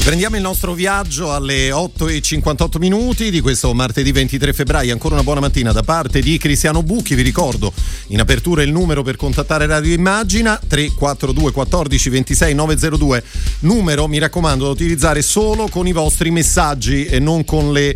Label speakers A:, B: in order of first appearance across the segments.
A: Riprendiamo il nostro viaggio alle 8.58 minuti di questo martedì 23 febbraio. Ancora una buona mattina da parte di Cristiano Bucchi. Vi ricordo in apertura il numero per contattare Radio Immagina 342 14 26 902. Numero, mi raccomando, da utilizzare solo con i vostri messaggi e non con le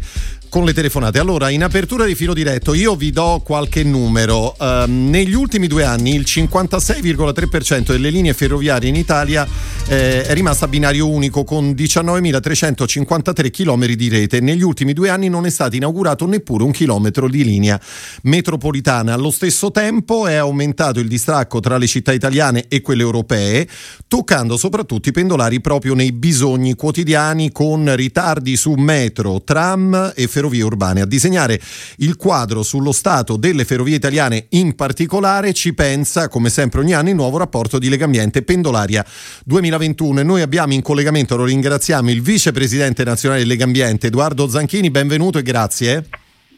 A: con le telefonate. Allora, in apertura di filo diretto, io vi do qualche numero. Uh, negli ultimi due anni il 56,3% delle linee ferroviarie in Italia eh, è rimasta a binario unico con 19.353 km di rete. Negli ultimi due anni non è stato inaugurato neppure un chilometro di linea metropolitana. Allo stesso tempo è aumentato il distacco tra le città italiane e quelle europee, toccando soprattutto i pendolari proprio nei bisogni quotidiani con ritardi su metro, tram e ferrovie ferrovie urbane. A disegnare il quadro sullo stato delle ferrovie italiane in particolare ci pensa, come sempre ogni anno, il nuovo rapporto di Legambiente Pendolaria 2021 e noi abbiamo in collegamento, lo ringraziamo, il vicepresidente nazionale Legambiente Edoardo Zanchini, benvenuto e grazie.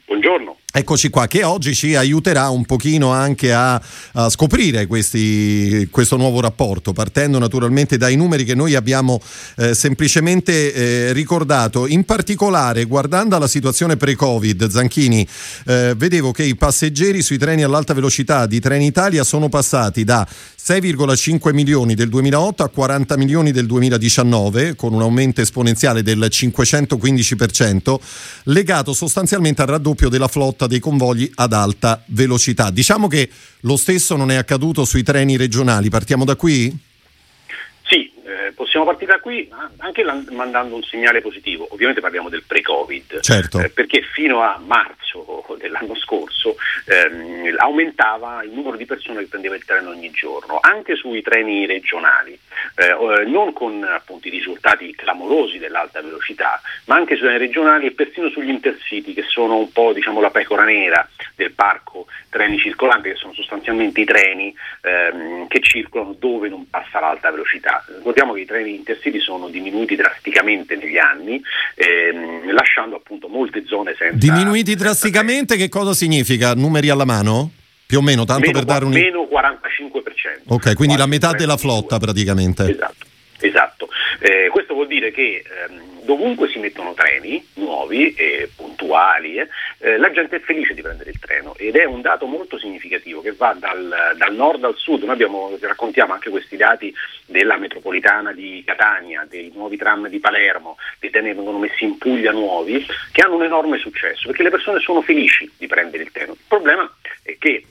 B: Buongiorno.
A: Eccoci qua, che oggi ci aiuterà un pochino anche a, a scoprire questi, questo nuovo rapporto, partendo naturalmente dai numeri che noi abbiamo eh, semplicemente eh, ricordato. In particolare, guardando alla situazione pre-Covid, Zanchini, eh, vedevo che i passeggeri sui treni all'alta velocità di Trenitalia sono passati da 6,5 milioni del 2008 a 40 milioni del 2019, con un aumento esponenziale del 515%, legato sostanzialmente al raddoppio della flotta dei convogli ad alta velocità. Diciamo che lo stesso non è accaduto sui treni regionali, partiamo da qui?
B: Sì, eh, possiamo partire da qui anche mandando un segnale positivo. Ovviamente parliamo del pre-Covid,
A: certo.
B: eh, perché fino a marzo dell'anno scorso ehm, aumentava il numero di persone che prendeva il treno ogni giorno, anche sui treni regionali, eh, non con appunto, i risultati clamorosi dell'alta velocità, ma anche sui treni regionali e persino sugli intercity, che sono un po' diciamo, la pecora nera del parco treni circolanti, che sono sostanzialmente i treni ehm, che circolano dove non passa l'alta velocità. Ricordiamo che treni intercity sono diminuiti drasticamente negli anni, ehm, lasciando appunto molte zone senza...
A: Diminuiti senza drasticamente treni. che cosa significa? Numeri alla mano? Più o meno, tanto
B: meno,
A: per dare un...
B: Meno 45%.
A: Ok, quindi la metà della flotta praticamente.
B: Esatto. Esatto, eh, questo vuol dire che ehm, dovunque si mettono treni nuovi e puntuali, eh, eh, la gente è felice di prendere il treno ed è un dato molto significativo che va dal, dal nord al sud. Noi abbiamo, raccontiamo anche questi dati della metropolitana di Catania, dei nuovi tram di Palermo, dei treni che vengono messi in Puglia nuovi, che hanno un enorme successo perché le persone sono felici di prendere il treno. Il problema è che eh,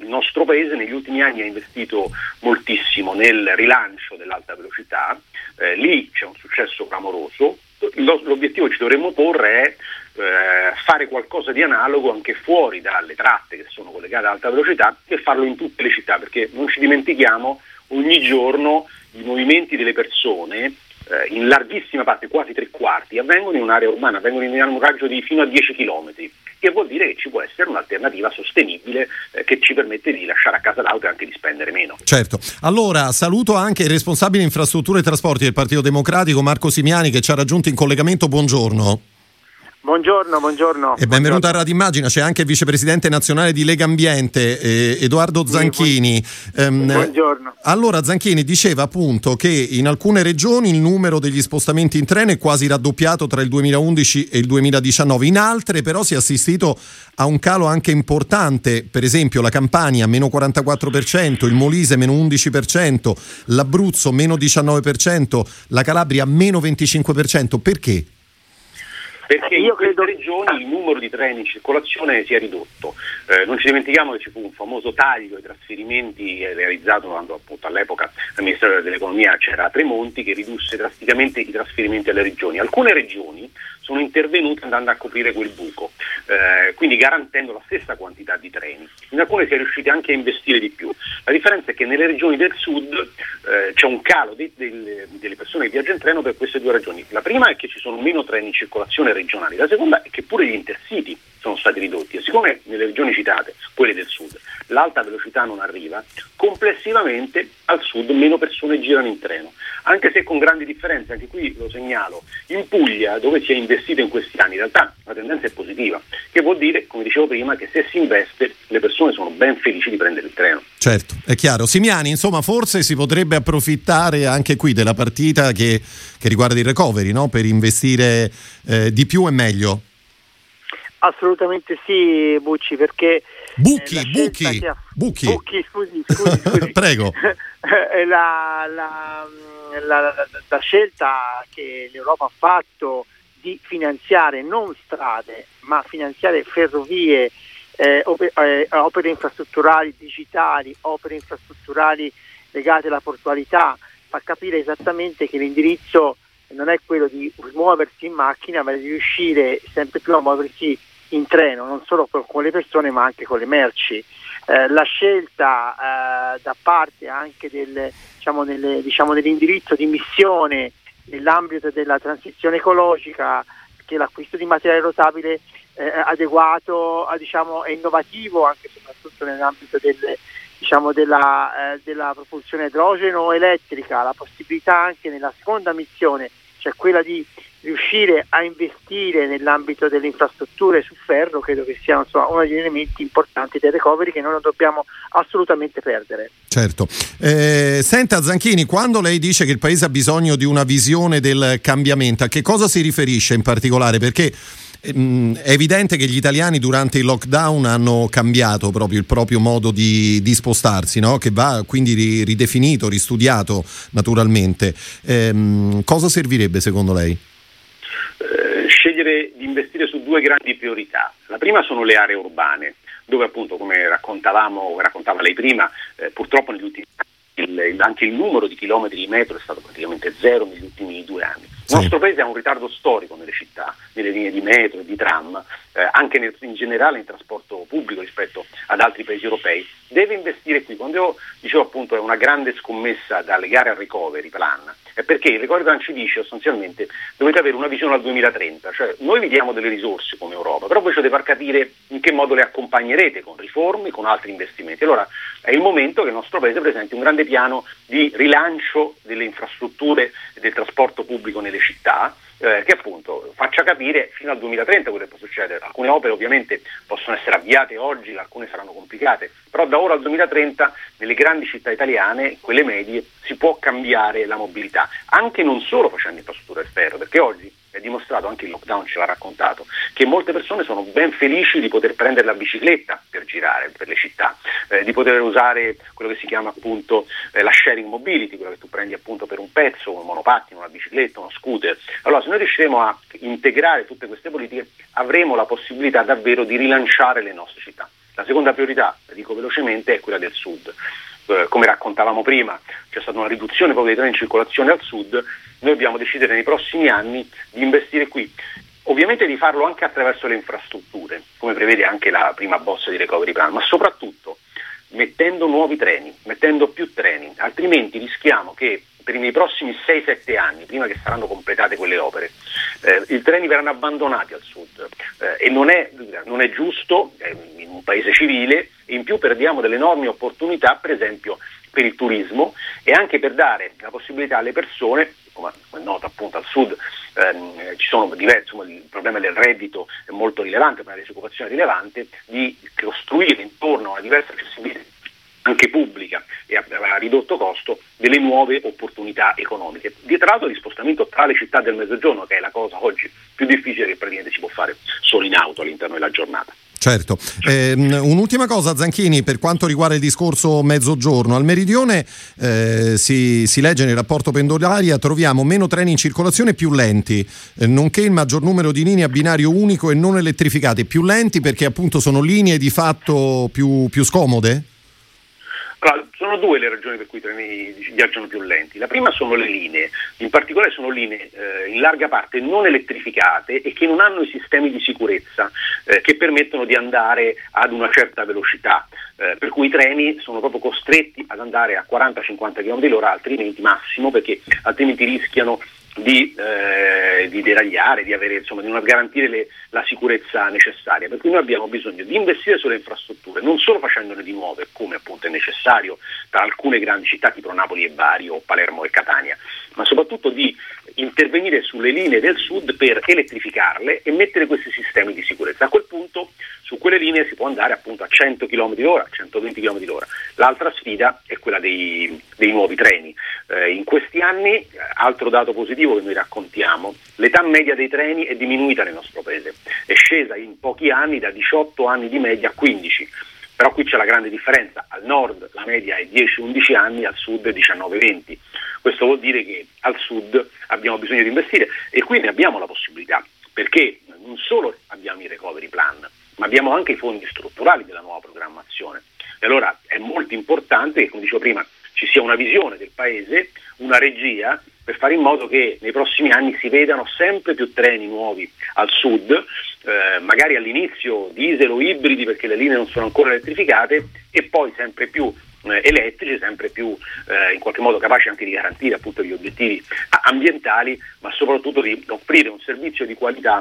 B: il nostro paese negli ultimi anni ha investito moltissimo nel rilancio dell'alta velocità, eh, lì c'è un successo clamoroso, l'obiettivo che ci dovremmo porre è eh, fare qualcosa di analogo anche fuori dalle tratte che sono collegate ad alta velocità e farlo in tutte le città, perché non ci dimentichiamo ogni giorno i movimenti delle persone eh, in larghissima parte, quasi tre quarti, avvengono in un'area urbana, avvengono in un raggio di fino a 10 km, che vuol dire che ci può essere un'alternativa sostenibile eh, che ci permette di lasciare a casa l'auto e anche di spendere meno.
A: Certo. Allora, saluto anche il responsabile infrastrutture e trasporti del Partito Democratico, Marco Simiani, che ci ha raggiunto in collegamento. Buongiorno.
C: Buongiorno, buongiorno.
A: E benvenuto buongiorno. a Radio Immagina, c'è anche il vicepresidente nazionale di Lega Ambiente, eh, Edoardo Zanchini.
C: Sì, buongiorno.
A: Allora, Zanchini diceva appunto che in alcune regioni il numero degli spostamenti in treno è quasi raddoppiato tra il 2011 e il 2019, in altre però si è assistito a un calo anche importante, per esempio la Campania meno 44%, il Molise meno 11%, l'Abruzzo meno 19%, la Calabria meno 25%. Perché?
B: Perché Io in credo... queste regioni il numero di treni in circolazione si è ridotto. Eh, non ci dimentichiamo che ci fu un famoso taglio ai trasferimenti realizzato quando appunto all'epoca l'amministratore dell'economia c'era Tremonti che ridusse drasticamente i trasferimenti alle regioni. Alcune regioni sono intervenute andando a coprire quel buco, eh, quindi garantendo la stessa quantità di treni. In alcune si è riusciti anche a investire di più. La differenza è che nelle regioni del sud eh, c'è un calo di, delle, delle persone che viaggiano in treno per queste due ragioni. La prima è che ci sono meno treni in circolazione regionali, la seconda è che pure gli intercity sono stati ridotti e siccome nelle regioni citate, quelle del sud, l'alta velocità non arriva, complessivamente al sud meno persone girano in treno. anche se con grandi differenze, anche qui lo segnalo, in Puglia dove si è investito in questi anni in realtà la tendenza è positiva, che vuol dire, come dicevo prima, che se si investe le persone sono ben felici di prendere il treno.
A: Certo, è chiaro. Simiani, insomma, forse si potrebbe approfittare anche qui della partita che, che riguarda il recovery, no? per investire eh, di più e meglio.
C: Assolutamente sì, Bucci, perché...
A: Bucchi, eh, Bucchi, ha... Bucchi.
C: Bucchi, scusi, scusi, scusi.
A: Prego.
C: la, la, la, la, scelta che l'Europa ha fatto di finanziare non strade, ma finanziare ferrovie, eh, opere, eh, opere infrastrutturali digitali, opere infrastrutturali legate alla portualità, fa capire esattamente che l'indirizzo non è quello di muoversi in macchina, ma di riuscire sempre più a muoversi in treno, non solo con le persone ma anche con le merci. Eh, la scelta eh, da parte anche del, diciamo, nelle, diciamo, dell'indirizzo di missione nell'ambito della transizione ecologica, che l'acquisto di materiale rotabile eh, adeguato diciamo, e innovativo anche e soprattutto nell'ambito del, diciamo, della, eh, della propulsione idrogeno elettrica, la possibilità anche nella seconda missione, cioè quella di riuscire a investire nell'ambito delle infrastrutture su ferro credo che sia insomma, uno degli elementi importanti del recovery che noi non dobbiamo assolutamente perdere.
A: Certo. Eh, senta Zanchini, quando lei dice che il Paese ha bisogno di una visione del cambiamento, a che cosa si riferisce in particolare? Perché ehm, è evidente che gli italiani durante il lockdown hanno cambiato proprio il proprio modo di, di spostarsi, no? che va quindi ridefinito, ristudiato naturalmente. Ehm, cosa servirebbe secondo lei?
B: Scegliere di investire su due grandi priorità. La prima sono le aree urbane, dove appunto, come raccontavamo, raccontava lei prima, eh, purtroppo negli ultimi anni il, anche il numero di chilometri di metro è stato praticamente zero negli ultimi due anni. Il nostro paese ha un ritardo storico nelle città, nelle linee di metro e di tram, eh, anche nel, in generale in trasporto pubblico rispetto ad altri paesi europei. Deve investire qui. Quando io dicevo appunto è una grande scommessa da legare al recovery plan, è perché il recovery plan ci dice sostanzialmente dovete avere una visione al 2030, cioè noi vi diamo delle risorse come Europa, però voi dovete far capire in che modo le accompagnerete con riforme, con altri investimenti. Allora è il momento che il nostro paese presenti un grande piano di rilancio delle infrastrutture e del trasporto pubblico nelle città eh, che appunto faccia capire fino al 2030 quello che può succedere. Alcune opere ovviamente possono essere avviate oggi, alcune saranno complicate, però da ora al 2030 nelle grandi città italiane, quelle medie, si può cambiare la mobilità, anche non solo facendo infrastrutture esterne, perché oggi è dimostrato, anche il lockdown ce l'ha raccontato, che molte persone sono ben felici di poter prendere la bicicletta per girare per le città, eh, di poter usare quello che si chiama appunto eh, la sharing mobility, quello che tu prendi appunto per un pezzo, un monopattino, una bicicletta, uno scooter. Allora se noi riusciremo a integrare tutte queste politiche avremo la possibilità davvero di rilanciare le nostre città. La seconda priorità, la dico velocemente, è quella del sud. Eh, come raccontavamo prima, c'è stata una riduzione proprio dei treni in circolazione al sud, noi dobbiamo decidere nei prossimi anni di investire qui. Ovviamente di farlo anche attraverso le infrastrutture, come prevede anche la prima bozza di recovery plan, ma soprattutto mettendo nuovi treni, mettendo più treni, altrimenti rischiamo che per i prossimi 6-7 anni, prima che saranno completate quelle opere, eh, i treni verranno abbandonati al sud eh, e non è, non è giusto eh, paese civile e in più perdiamo delle enormi opportunità, per esempio per il turismo e anche per dare la possibilità alle persone, come è noto appunto al sud, ehm, ci sono diversi, insomma, il problema del reddito è molto rilevante, di disoccupazione è rilevante, di costruire intorno a una diversa accessibilità anche pubblica e a, a, ridotto costo delle nuove opportunità economiche. Tra l'altro di spostamento tra le città del mezzogiorno, che è la cosa oggi più difficile che praticamente si può fare solo in auto all'interno della giornata.
A: Certo. Eh, un'ultima cosa, Zanchini, per quanto riguarda il discorso mezzogiorno. Al meridione eh, si, si, legge nel rapporto pendolaria troviamo meno treni in circolazione più lenti, eh, nonché il maggior numero di linee a binario unico e non elettrificate. Più lenti perché appunto sono linee di fatto più, più scomode?
B: Sono due le ragioni per cui i treni viaggiano più lenti. La prima sono le linee, in particolare sono linee eh, in larga parte non elettrificate e che non hanno i sistemi di sicurezza eh, che permettono di andare ad una certa velocità, eh, per cui i treni sono proprio costretti ad andare a 40-50 km h altrimenti massimo perché altrimenti rischiano di, eh, di, deragliare, di, avere, insomma, di non garantire le, la sicurezza necessaria. Per cui noi abbiamo bisogno di investire sulle infrastrutture, non solo facendone di nuove, come appunto è necessario tra alcune grandi città tipo Napoli e Bari o Palermo e Catania, ma soprattutto di intervenire sulle linee del sud per elettrificarle e mettere questi sistemi di sicurezza. A quel punto su quelle linee si può andare appunto a 100 km h 120 km h L'altra sfida è quella dei, dei nuovi treni. Eh, in questi anni, altro dato positivo che noi raccontiamo, l'età media dei treni è diminuita nel nostro paese, è scesa in pochi anni da 18 anni di media a 15. Però qui c'è la grande differenza, al nord la media è 10-11 anni, al sud 19-20. Questo vuol dire che al sud abbiamo bisogno di investire e qui ne abbiamo la possibilità, perché non solo abbiamo i recovery plan, ma abbiamo anche i fondi strutturali della nuova programmazione. E allora è molto importante che, come dicevo prima, ci sia una visione del Paese, una regia per fare in modo che nei prossimi anni si vedano sempre più treni nuovi al sud, eh, magari all'inizio diesel o ibridi perché le linee non sono ancora elettrificate e poi sempre più eh, elettrici, sempre più eh, in qualche modo capaci anche di garantire appunto gli obiettivi ambientali, ma soprattutto di offrire un servizio di qualità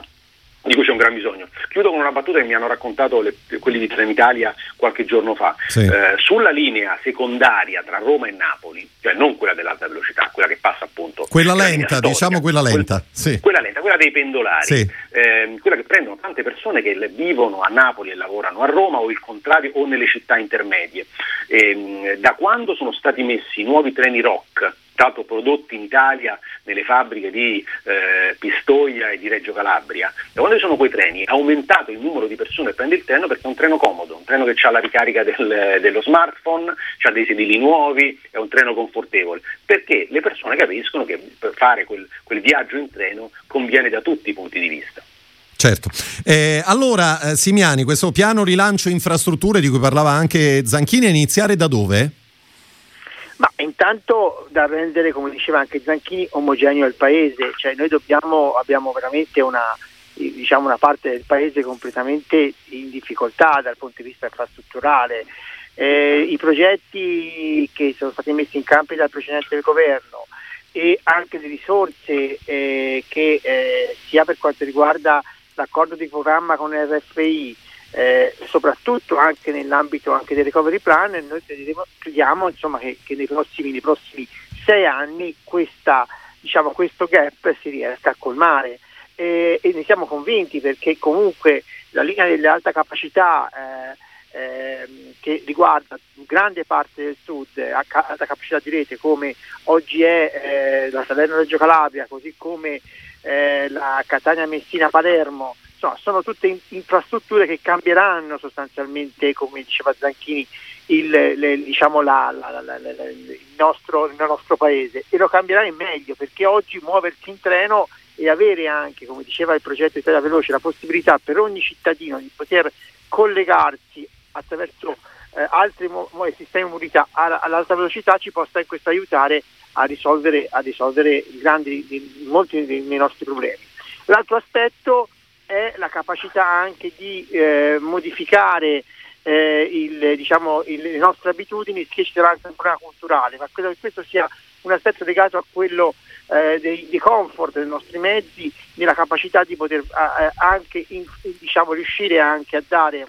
B: di cui c'è un gran bisogno. Chiudo con una battuta che mi hanno raccontato le, quelli di Trenitalia qualche giorno fa. Sì. Eh, sulla linea secondaria tra Roma e Napoli, cioè non quella dell'alta velocità, quella che passa appunto...
A: Quella lenta, storica, diciamo quella lenta.
B: Quella, sì. quella lenta, quella dei pendolari, sì. eh, quella che prendono tante persone che vivono a Napoli e lavorano a Roma o il contrario o nelle città intermedie. Eh, da quando sono stati messi i nuovi treni ROC, stato prodotti in Italia nelle fabbriche di eh, Pistoia e di Reggio Calabria. Da quando ci sono quei treni è aumentato il numero di persone che prende il treno perché è un treno comodo, un treno che ha la ricarica del, dello smartphone, ha dei sedili nuovi, è un treno confortevole, perché le persone capiscono che per fare quel, quel viaggio in treno conviene da tutti i punti di vista.
A: Certo. Eh, allora, eh, Simiani, questo piano rilancio infrastrutture di cui parlava anche Zanchini, iniziare da dove?
C: Ma intanto da rendere, come diceva anche Zanchini, omogeneo il paese, cioè noi dobbiamo, abbiamo veramente una, diciamo una parte del paese completamente in difficoltà dal punto di vista infrastrutturale. Eh, I progetti che sono stati messi in campo dal precedente governo e anche le risorse eh, che eh, sia per quanto riguarda l'accordo di programma con RFI eh, soprattutto anche nell'ambito anche del recovery plan, noi crediamo insomma, che, che nei, prossimi, nei, prossimi, sei anni questa, diciamo, questo gap si riesca a colmare. E, e, ne siamo convinti perché comunque la linea dell'alta capacità eh, eh, che riguarda grande parte del sud, alta capacità di rete come oggi è eh, la Salerno-Reggio Calabria, così come eh, la Catania-Messina-Palermo, insomma, sono tutte in, infrastrutture che cambieranno sostanzialmente, come diceva Zanchini, il, le, diciamo la, la, la, il, nostro, il, nostro, paese e lo cambierà in meglio perché oggi muoversi in treno e avere anche, come diceva il progetto Italia Veloce, la possibilità per ogni cittadino di poter collegarsi attraverso eh, altri mo- sistemi mobilità all'alta velocità ci possa in questo aiutare a risolvere, a risolvere grandi, di, molti dei nostri problemi. L'altro aspetto è la capacità anche di eh, modificare eh, il, diciamo, il, le nostre abitudini, che ci sarà anche un problema culturale, ma credo che questo sia un aspetto legato a quello eh, dei, dei, comfort dei nostri mezzi, nella capacità di poter eh, anche in, diciamo, riuscire anche a dare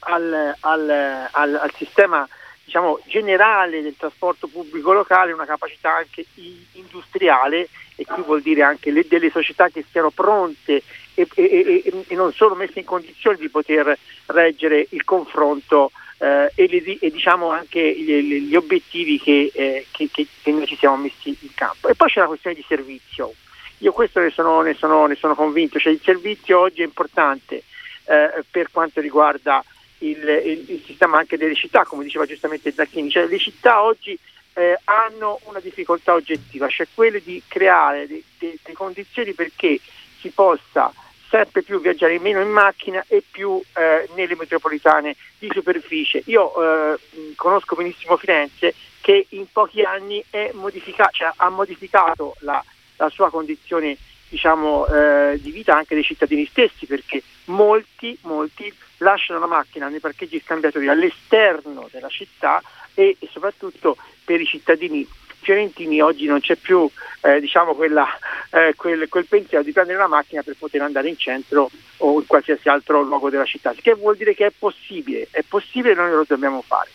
C: al, al, al, al sistema diciamo, generale del trasporto pubblico locale una capacità anche industriale e qui vuol dire anche le, delle società che siano pronte e, e, e, non solo messe in condizione di poter reggere il confronto eh, e, le, e, diciamo anche gli, gli obiettivi che, eh, che, che, noi ci siamo messi in campo. E poi c'è la questione di servizio. Io questo ne sono, ne sono, ne sono convinto, cioè il servizio oggi è importante eh, per quanto riguarda il, il, il, sistema anche delle città, come diceva giustamente Zacchini, cioè le città oggi eh, hanno una difficoltà oggettiva, cioè quella di creare delle condizioni perché si possa sempre più viaggiare meno in macchina e più eh, nelle metropolitane di superficie. Io eh, conosco benissimo Firenze che in pochi anni modifica- cioè, ha modificato la, la sua condizione diciamo, eh, di vita anche dei cittadini stessi perché molti, molti lasciano la macchina nei parcheggi scambiatori all'esterno della città e, e soprattutto per i cittadini fiorentini oggi non c'è più eh, diciamo quella, eh, quel, quel, pensiero di prendere una macchina per poter andare in centro o in qualsiasi altro luogo della città, che vuol dire che è possibile, è possibile e noi lo dobbiamo fare.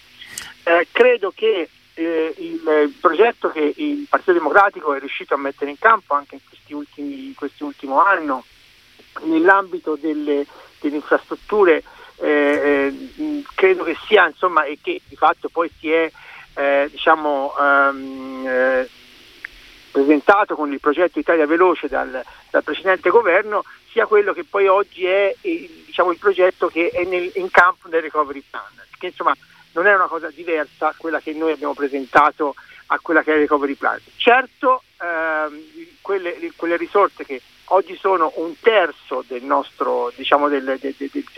C: Eh, credo che eh, il, il, progetto che il Partito Democratico è riuscito a mettere in campo anche in questi ultimi, in questi ultimo anno nell'ambito delle, delle infrastrutture eh, eh, credo che sia insomma e che di fatto poi si è eh, diciamo um, presentato con il progetto Italia Veloce dal, dal, precedente governo sia quello che poi oggi è diciamo, il progetto che è nel, in campo del recovery plan che insomma non è una cosa diversa quella che noi abbiamo presentato a quella che è il recovery plan. Certo ehm, quelle, quelle risorse che oggi sono un terzo del nostro, diciamo, del, del,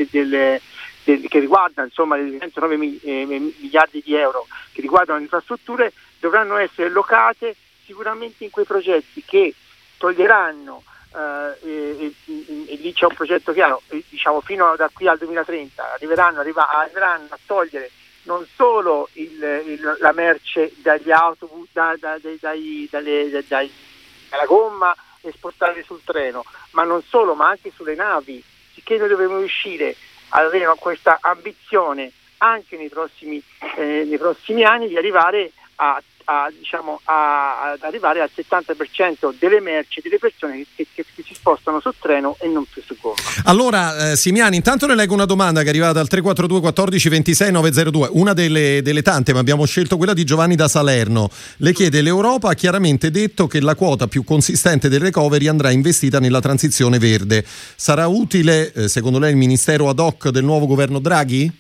C: del, che riguarda insomma i 109 eh, miliardi di euro che riguardano le infrastrutture, dovranno essere locate sicuramente in quei progetti che toglieranno eh, e, e, e, lì c'è un progetto chiaro, diciamo fino da qui al 2030 arriveranno, arriva, arriveranno a togliere non solo il, il, la merce dagli autobus, da, da, dai, dalle, dai, dalla gomma e spostarli sul treno, ma non solo, ma anche sulle navi, sicché noi dobbiamo riuscire ad avere questa ambizione anche nei prossimi, eh, nei prossimi anni di arrivare a a, diciamo, a, ad arrivare al 70% delle merci delle persone che, che, che, si spostano sul treno e non più su gomma.
A: Allora, eh, Simiani, intanto le leggo una domanda che è arrivata al 342 14 26 902, una delle, delle, tante, ma abbiamo scelto quella di Giovanni da Salerno. Le chiede: L'Europa ha chiaramente detto che la quota più consistente del recovery andrà investita nella transizione verde. Sarà utile, eh, secondo lei, il ministero ad hoc del nuovo governo Draghi?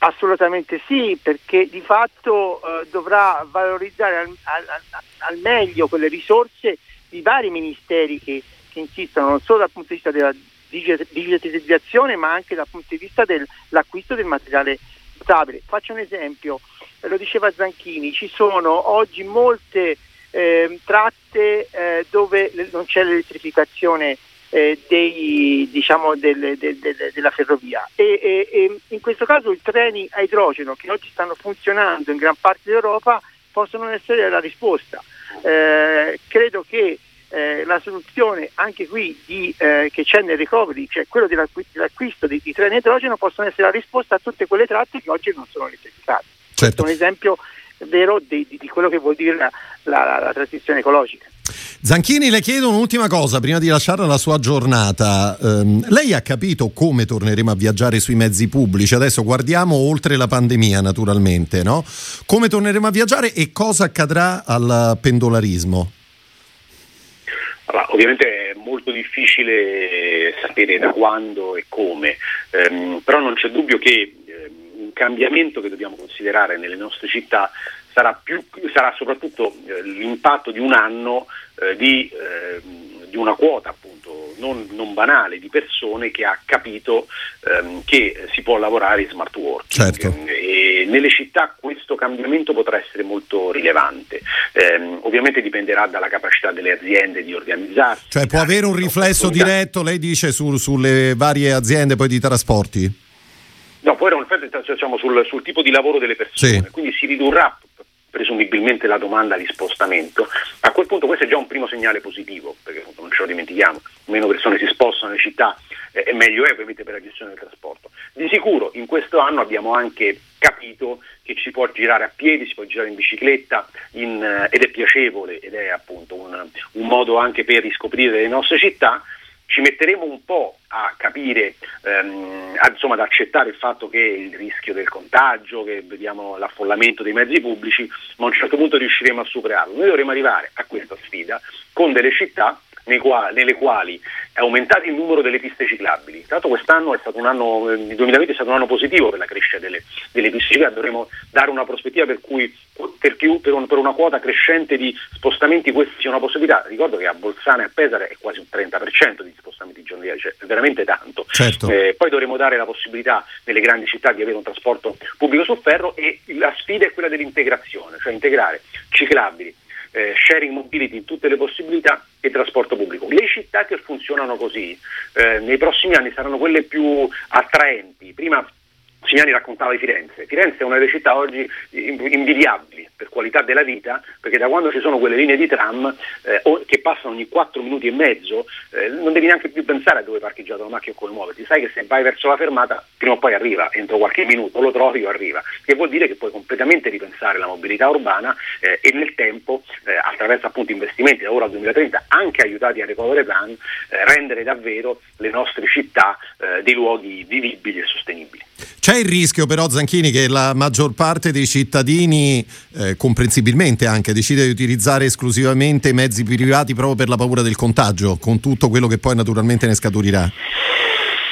C: Assolutamente sì, perché di fatto eh, dovrà valorizzare al, al, al, meglio quelle risorse di vari ministeri che, che, insistono non solo dal punto di vista della digitalizzazione ma anche dal punto di vista dell'acquisto del materiale stabile. Faccio un esempio, lo diceva Zanchini, ci sono oggi molte eh, tratte eh, dove non c'è l'elettrificazione eh, dei, diciamo, del, del, del, della ferrovia e, e, e, in questo caso i treni a idrogeno che oggi stanno funzionando in gran parte d'Europa possono essere la risposta. Eh, credo che eh, la soluzione anche qui di, eh, che c'è nel recovery, cioè quello dell'acquisto di, di, treni a idrogeno, possono essere la risposta a tutte quelle tratte che oggi non sono elettrificate. Certo. Questo è un esempio vero di, di, quello che vuol dire la, la, la transizione ecologica.
A: Zanchini, le chiedo un'ultima cosa prima di lasciare la sua giornata. Um, lei ha capito come torneremo a viaggiare sui mezzi pubblici? Adesso guardiamo oltre la pandemia, naturalmente, no? Come torneremo a viaggiare e cosa accadrà al pendolarismo?
B: Allora, ovviamente è molto difficile sapere da quando e come, um, però non c'è dubbio che um, un cambiamento che dobbiamo considerare nelle nostre città sarà, più, sarà soprattutto eh, l'impatto di un anno eh, di, eh, di, una quota appunto non, non, banale di persone che ha capito ehm, che si può lavorare in smart working certo. e nelle città questo cambiamento potrà essere molto rilevante ehm, ovviamente dipenderà dalla capacità delle aziende di organizzarsi
A: cioè può avere un riflesso diretto lei dice su, sulle varie aziende poi di trasporti?
B: No, poi era un effetto diciamo, sul, sul, tipo di lavoro delle persone, sì. quindi si ridurrà presumibilmente la domanda di spostamento, a quel punto questo è già un primo segnale positivo, perché non ce lo dimentichiamo, meno persone si spostano nelle città eh, e meglio è ovviamente per la gestione del trasporto. Di sicuro in questo anno abbiamo anche capito che ci può girare a piedi, si può girare in bicicletta in, eh, ed è piacevole ed è appunto un, un modo anche per riscoprire le nostre città ci metteremo un po' a capire, ehm, insomma, ad accettare il fatto che il rischio del contagio, che vediamo l'affollamento dei mezzi pubblici, ma a un certo punto riusciremo a superarlo. Noi dovremo arrivare a questa sfida con delle città quali, nelle quali è aumentato il numero delle piste ciclabili. Tra l'altro quest'anno è stato un anno, il 2020 è stato un anno positivo per la crescita delle, delle piste ciclabili, dovremo dare una prospettiva per cui per, più, per, un, per, una quota crescente di spostamenti questa sia una possibilità. Ricordo che a Bolzano e a Pesare è quasi un 30% di spostamenti giornalieri, cioè veramente tanto.
A: Certo.
B: Eh, poi dovremo dare la possibilità nelle grandi città di avere un trasporto pubblico su ferro e la sfida è quella dell'integrazione, cioè integrare ciclabili, eh, sharing mobility in tutte le possibilità e trasporto pubblico. Le città che funzionano così eh, nei prossimi anni saranno quelle più attraenti. Prima Signani raccontava di Firenze. Firenze è una delle città oggi invidiabili per qualità della vita, perché da quando ci sono quelle linee di tram eh, che passano ogni 4 minuti e mezzo, eh, non devi neanche più pensare a dove parcheggiato la macchina o come muoverti, sai che se vai verso la fermata prima o poi arriva, entro qualche minuto lo trovi o arriva, che vuol dire che puoi completamente ripensare la mobilità urbana eh, e nel tempo, eh, attraverso appunto investimenti da ora al 2030, anche aiutati a recovery plan, eh, rendere davvero le nostre città eh, dei luoghi vivibili e sostenibili.
A: C'è il rischio però Zanchini che la maggior parte dei cittadini, eh, comprensibilmente anche, decide di utilizzare esclusivamente mezzi privati proprio per la paura del contagio, con tutto quello che poi naturalmente ne scaturirà?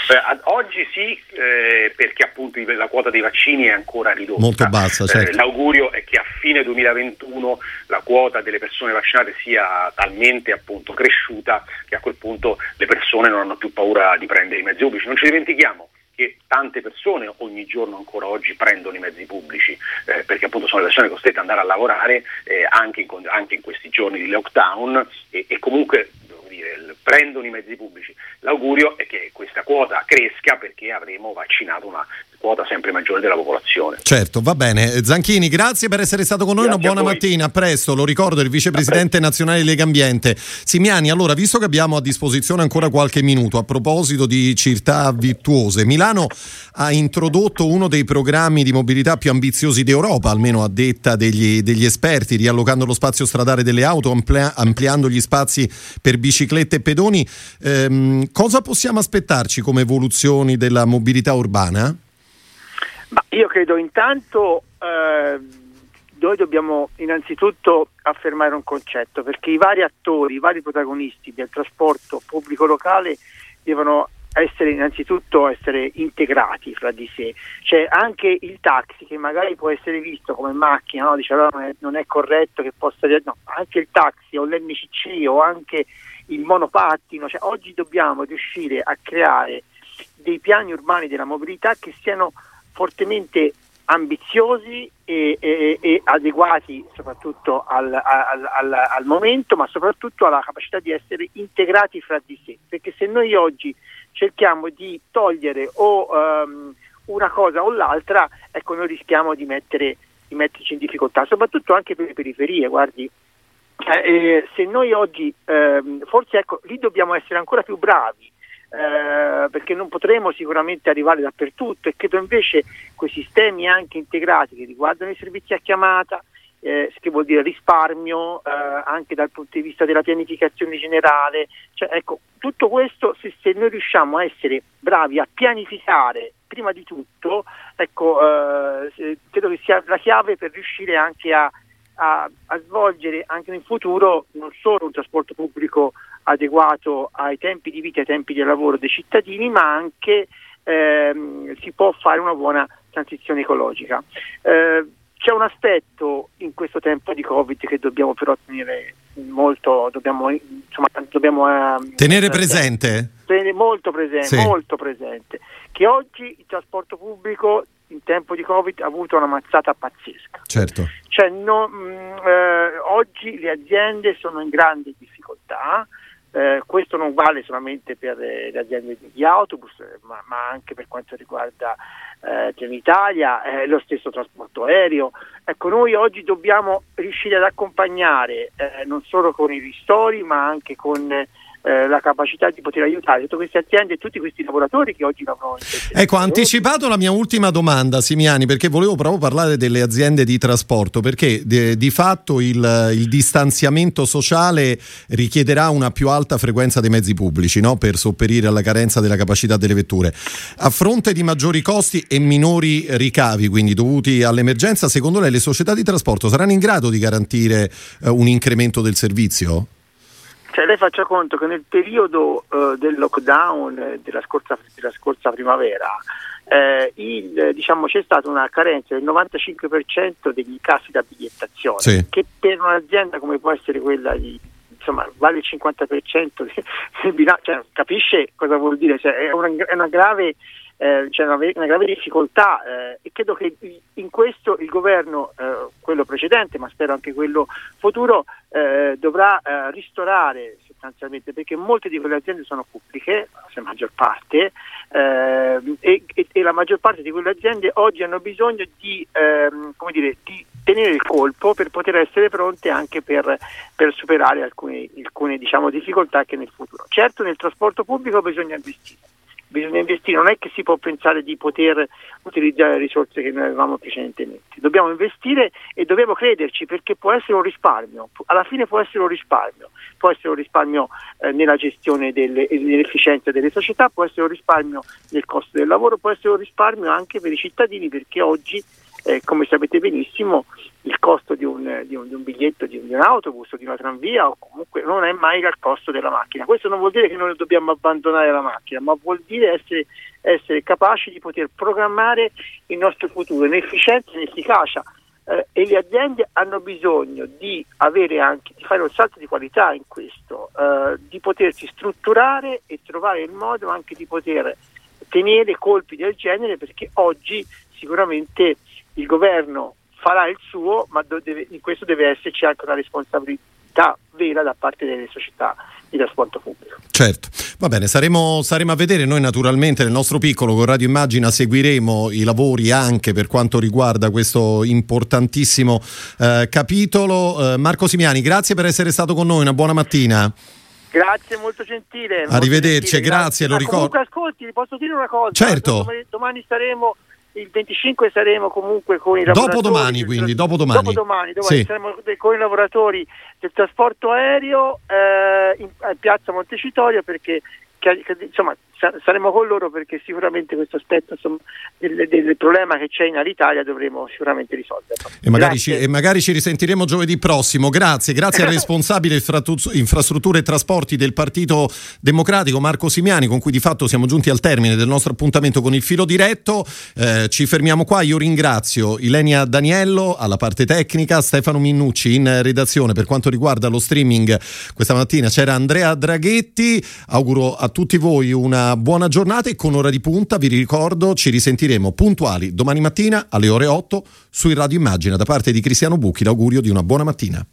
B: Eh, oggi sì, eh, perché appunto la quota dei vaccini è ancora ridotta.
A: Molto bassa, eh, certo.
B: l'augurio è che a fine 2021 la quota delle persone vaccinate sia talmente appunto cresciuta che a quel punto le persone non hanno più paura di prendere i mezzi pubblici. Non ci dimentichiamo che tante persone ogni giorno ancora oggi prendono i mezzi pubblici eh, perché appunto sono le persone costrette ad andare a lavorare eh, anche, in, anche, in, questi giorni di lockdown e, e comunque dire, prendono i mezzi pubblici. L'augurio è che questa quota cresca perché avremo vaccinato una quota sempre maggiore della popolazione.
A: Certo, va bene. Zanchini, grazie per essere stato con noi, grazie una buona mattina, a presto, lo ricordo, il vicepresidente nazionale Lega Ambiente. Simiani, allora, visto che abbiamo a disposizione ancora qualche minuto, a proposito di città virtuose, Milano ha introdotto uno dei programmi di mobilità più ambiziosi d'Europa, almeno a detta degli, degli esperti, riallocando lo spazio stradale delle auto, amplia, ampliando gli spazi per biciclette e pedoni. Ehm, cosa possiamo aspettarci come evoluzioni della mobilità urbana?
C: Ma io credo intanto eh, noi dobbiamo innanzitutto affermare un concetto, perché i vari attori, i vari protagonisti del trasporto pubblico locale devono essere innanzitutto essere integrati fra di sé, cioè anche il taxi che magari può essere visto come macchina, no? dice allora non è, non è corretto che possa dire no, anche il taxi o l'MCC o anche il monopattino, cioè oggi dobbiamo riuscire a creare dei piani urbani della mobilità che siano fortemente ambiziosi e, e, e adeguati soprattutto al, al, al, al, momento, ma soprattutto alla capacità di essere integrati fra di sé. Perché se noi oggi cerchiamo di togliere o um, una cosa o l'altra, ecco, noi rischiamo di, mettere, di metterci in difficoltà, soprattutto anche per le periferie. Guardi, eh, eh se noi oggi, eh, forse ecco, lì dobbiamo essere ancora più bravi eh, perché non potremo sicuramente arrivare dappertutto e credo invece quei sistemi anche integrati che riguardano i servizi a chiamata, eh, che vuol dire risparmio eh, anche dal punto di vista della pianificazione generale, cioè, ecco, tutto questo se, se, noi riusciamo a essere bravi a pianificare prima di tutto, ecco, eh, credo che sia la chiave per riuscire anche a, a, a svolgere anche nel futuro non solo un trasporto pubblico adeguato ai tempi di vita e ai tempi di lavoro dei cittadini, ma anche ehm, si può fare una buona transizione ecologica. Eh, c'è un aspetto in questo tempo di Covid che dobbiamo però tenere molto, dobbiamo, insomma, dobbiamo
A: eh, tenere presente.
C: Tenere molto presente, sì. molto presente, che oggi il trasporto pubblico in tempo di Covid ha avuto una mazzata pazzesca.
A: Certo.
C: Cioè, no, mh, mm, eh, oggi le aziende sono in grande difficoltà, eh, questo non vale solamente per eh, le aziende di autobus, ma, ma, anche per quanto riguarda eh, Trenitalia, eh, lo stesso trasporto aereo. Ecco, noi oggi dobbiamo riuscire ad accompagnare eh, non solo con i ristori, ma anche con eh, la capacità di poter aiutare tutte queste aziende e tutti questi lavoratori che oggi lavorano.
A: Ecco, ha anticipato la mia ultima domanda, Simiani, perché volevo proprio parlare delle aziende di trasporto, perché de, di fatto il, il, distanziamento sociale richiederà una più alta frequenza dei mezzi pubblici no? per sopperire alla carenza della capacità delle vetture. A fronte di maggiori costi e minori ricavi, quindi dovuti all'emergenza, secondo lei le società di trasporto saranno in grado di garantire eh, un incremento del servizio?
C: Cioè lei faccia conto che nel periodo uh, del lockdown eh, della scorsa, della scorsa primavera eh, il, diciamo, c'è stata una carenza del 95% degli incassi da bigliettazione, sì. che per un'azienda come può essere quella di insomma vale il 50% del bilancio, cioè, capisce cosa vuol dire, cioè, è, una, è una grave eh, c'è una, una, grave difficoltà eh, e credo che in questo il governo, eh, quello precedente, ma spero anche quello futuro, eh, dovrà eh, ristorare sostanzialmente perché molte di quelle aziende sono pubbliche, la maggior parte, eh, e, e, la maggior parte di quelle aziende oggi hanno bisogno di, ehm, dire, di tenere il colpo per poter essere pronte anche per, per superare alcune, alcune diciamo, difficoltà che nel futuro. Certo nel trasporto pubblico bisogna investire bisogna investire, non è che si può pensare di poter utilizzare le risorse che noi avevamo precedentemente, dobbiamo investire e dobbiamo crederci perché può essere un risparmio, alla fine può essere un risparmio, può essere un risparmio eh, nella gestione delle, nell'efficienza delle società, può essere un risparmio nel costo del lavoro, può essere un risparmio anche per i cittadini perché oggi eh, come sapete benissimo, il costo di un, di un, di un biglietto di un, di un, autobus o di una tranvia o comunque non è mai il costo della macchina. Questo non vuol dire che noi dobbiamo abbandonare la macchina, ma vuol dire essere, essere capaci di poter programmare il nostro futuro in efficienza e in efficacia. Eh, e le aziende hanno bisogno di avere anche di fare un salto di qualità in questo, eh, di potersi strutturare e trovare il modo anche di poter tenere colpi del genere perché oggi sicuramente il governo farà il suo, ma deve, in questo deve esserci anche una responsabilità vera da parte delle società di trasporto pubblico.
A: Certo, va bene, saremo, saremo, a vedere, noi naturalmente nel nostro piccolo con Radio Immagina seguiremo i lavori anche per quanto riguarda questo importantissimo eh, capitolo. Eh, Marco Simiani, grazie per essere stato con noi, una buona mattina.
C: Grazie, molto gentile.
A: Arrivederci, gentile, grazie, grazie, lo ricordo.
C: Comunque ascolti, posso dire una cosa?
A: Certo.
C: Domani, domani saremo il 25 saremo comunque con i
A: lavoratori. Dopodomani, quindi, dopodomani.
C: Dopodomani, domani sì. saremo con i lavoratori del trasporto aereo eh, in, in, piazza Montecitorio perché che, che, insomma, saremo con loro perché sicuramente questo aspetto insomma, del, del, problema che c'è in Alitalia dovremo sicuramente risolverlo.
A: E magari, ci, e magari, ci, risentiremo giovedì prossimo. Grazie, grazie al responsabile infrastrutture e trasporti del Partito Democratico Marco Simiani, con cui di fatto siamo giunti al termine del nostro appuntamento con il filo diretto. Eh, ci fermiamo qua. Io ringrazio Ilenia Daniello alla parte tecnica, Stefano Minnucci in redazione per quanto riguarda lo streaming. Questa mattina c'era Andrea Draghetti. Auguro a tutti voi buona giornata e con ora di punta vi ricordo ci risentiremo puntuali domani mattina alle ore 8 su Radio Immagina da parte di Cristiano Bucchi l'augurio di una buona mattina.